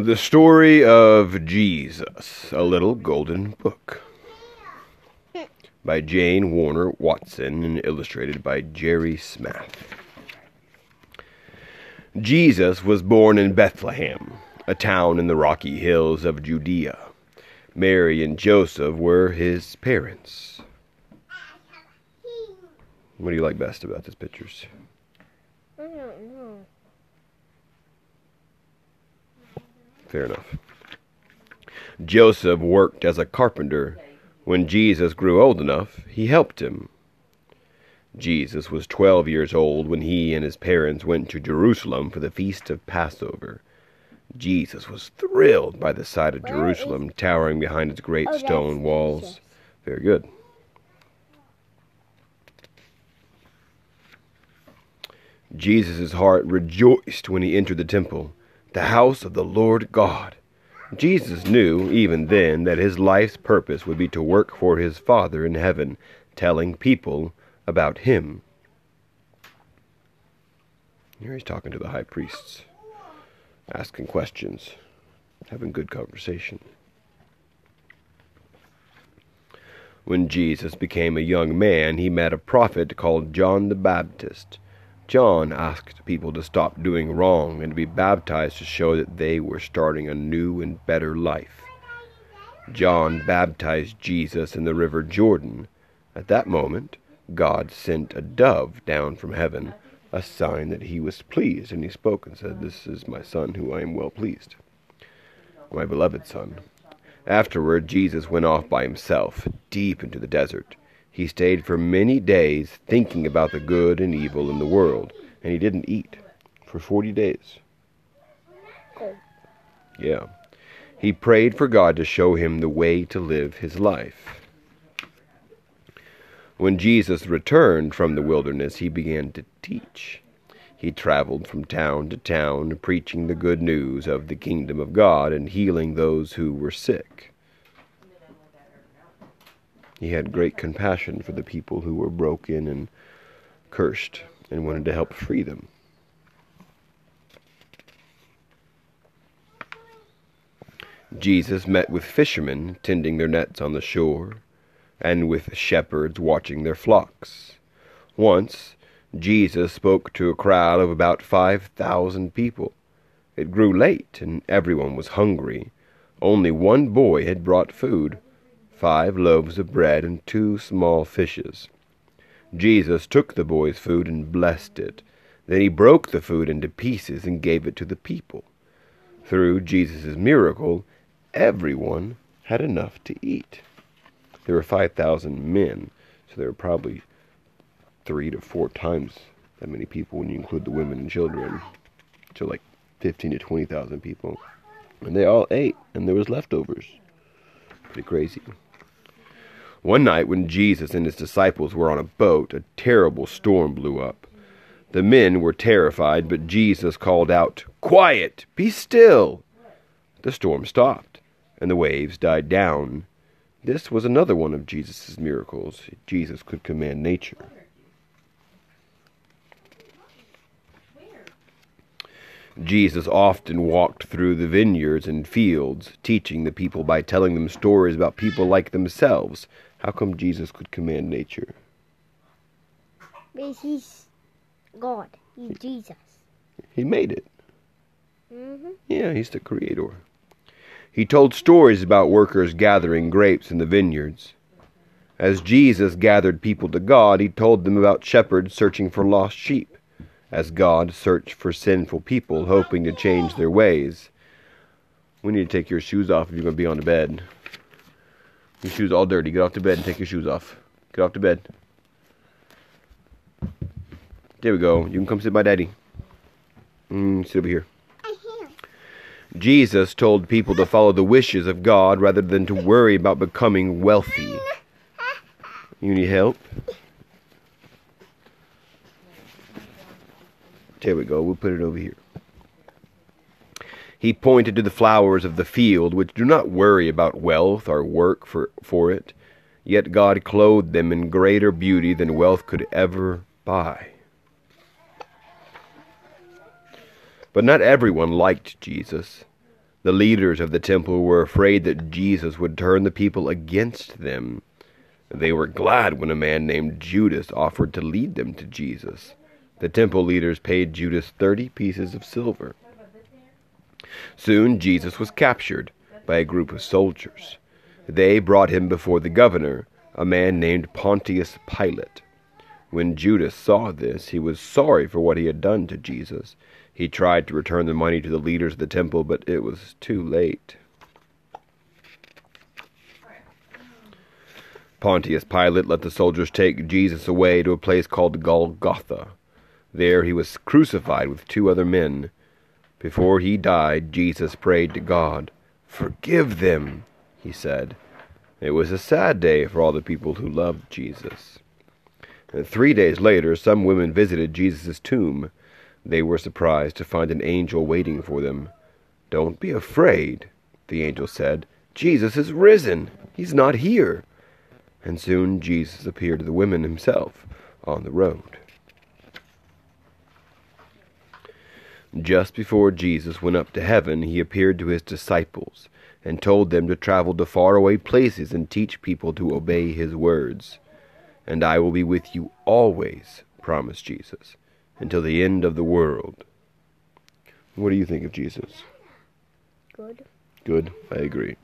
The Story of Jesus, a Little Golden Book. By Jane Warner Watson and illustrated by Jerry Smath. Jesus was born in Bethlehem, a town in the rocky hills of Judea. Mary and Joseph were his parents. What do you like best about these pictures? I don't know. Fair enough. Joseph worked as a carpenter. When Jesus grew old enough, he helped him. Jesus was twelve years old when he and his parents went to Jerusalem for the feast of Passover. Jesus was thrilled by the sight of Where Jerusalem towering behind its great Oh, stone walls. Jesus. Very good. Jesus' heart rejoiced when he entered the temple, the house of the Lord God. Jesus knew, even then, that his life's purpose would be to work for his Father in heaven, telling people about him. Here he's talking to the high priests, asking questions, having good conversation. When Jesus became a young man, he met a prophet called John the Baptist. John asked people to stop doing wrong and to be baptized to show that they were starting a new and better life. John baptized Jesus in the river Jordan. At that moment, God sent a dove down from heaven, a sign that he was pleased, and he spoke and said, This is my son, who I am well pleased, my beloved son. Afterward, Jesus went off by himself, deep into the desert. He stayed for many days thinking about the good and evil in the world, and he didn't eat for 40 days. Yeah. He prayed for God to show him the way to live his life. When Jesus returned from the wilderness, he began to teach. He traveled from town to town, preaching the good news of the kingdom of God and healing those who were sick. He had great compassion for the people who were broken and cursed and wanted to help free them. Jesus met with fishermen tending their nets on the shore, and with shepherds watching their flocks. Once, Jesus spoke to a crowd of about five thousand people. It grew late, and everyone was hungry. Only one boy had brought food five loaves of bread and two small fishes. Jesus took the boy's food and blessed it. Then he broke the food into pieces and gave it to the people. Through Jesus' miracle, everyone had enough to eat. There were 5,000 men, so there were probably three to four times that many people when you include the women and children. So like 15 to 20,000 people. And they all ate, and there was leftovers. Pretty crazy. One night, when Jesus and his disciples were on a boat, a terrible storm blew up. The men were terrified, but Jesus called out, Quiet! Be still! The storm stopped, and the waves died down. This was another one of Jesus' miracles. Jesus could command nature. Jesus often walked through the vineyards and fields, teaching the people by telling them stories about people like themselves. How come Jesus could command nature? Because he's God. He's Jesus. He made it. Mm-hmm. Yeah, he's the creator. He told stories about workers gathering grapes in the vineyards. As Jesus gathered people to God, he told them about shepherds searching for lost sheep, as God searched for sinful people hoping to change their ways. We need to take your shoes off if you're going to be on the bed. Your shoes all dirty. Get off the bed and take your shoes off. Get off the bed. There we go. You can come sit by daddy. Mm, sit over here. Jesus told people to follow the wishes of God rather than to worry about becoming wealthy. You need help? There we go. We'll put it over here. He pointed to the flowers of the field, which do not worry about wealth or work for, for it, yet God clothed them in greater beauty than wealth could ever buy. But not everyone liked Jesus. The leaders of the temple were afraid that Jesus would turn the people against them. They were glad when a man named Judas offered to lead them to Jesus. The temple leaders paid Judas thirty pieces of silver. Soon Jesus was captured by a group of soldiers. They brought him before the governor, a man named Pontius Pilate. When Judas saw this, he was sorry for what he had done to Jesus. He tried to return the money to the leaders of the temple, but it was too late. Pontius Pilate let the soldiers take Jesus away to a place called Golgotha. There he was crucified with two other men. Before he died, Jesus prayed to God. Forgive them, he said. It was a sad day for all the people who loved Jesus. Three days later, some women visited Jesus' tomb. They were surprised to find an angel waiting for them. Don't be afraid, the angel said. Jesus is risen. He's not here. And soon Jesus appeared to the women himself on the road. Just before Jesus went up to heaven, he appeared to his disciples and told them to travel to faraway places and teach people to obey his words. And I will be with you always, promised Jesus, until the end of the world. What do you think of Jesus? Good. Good, I agree.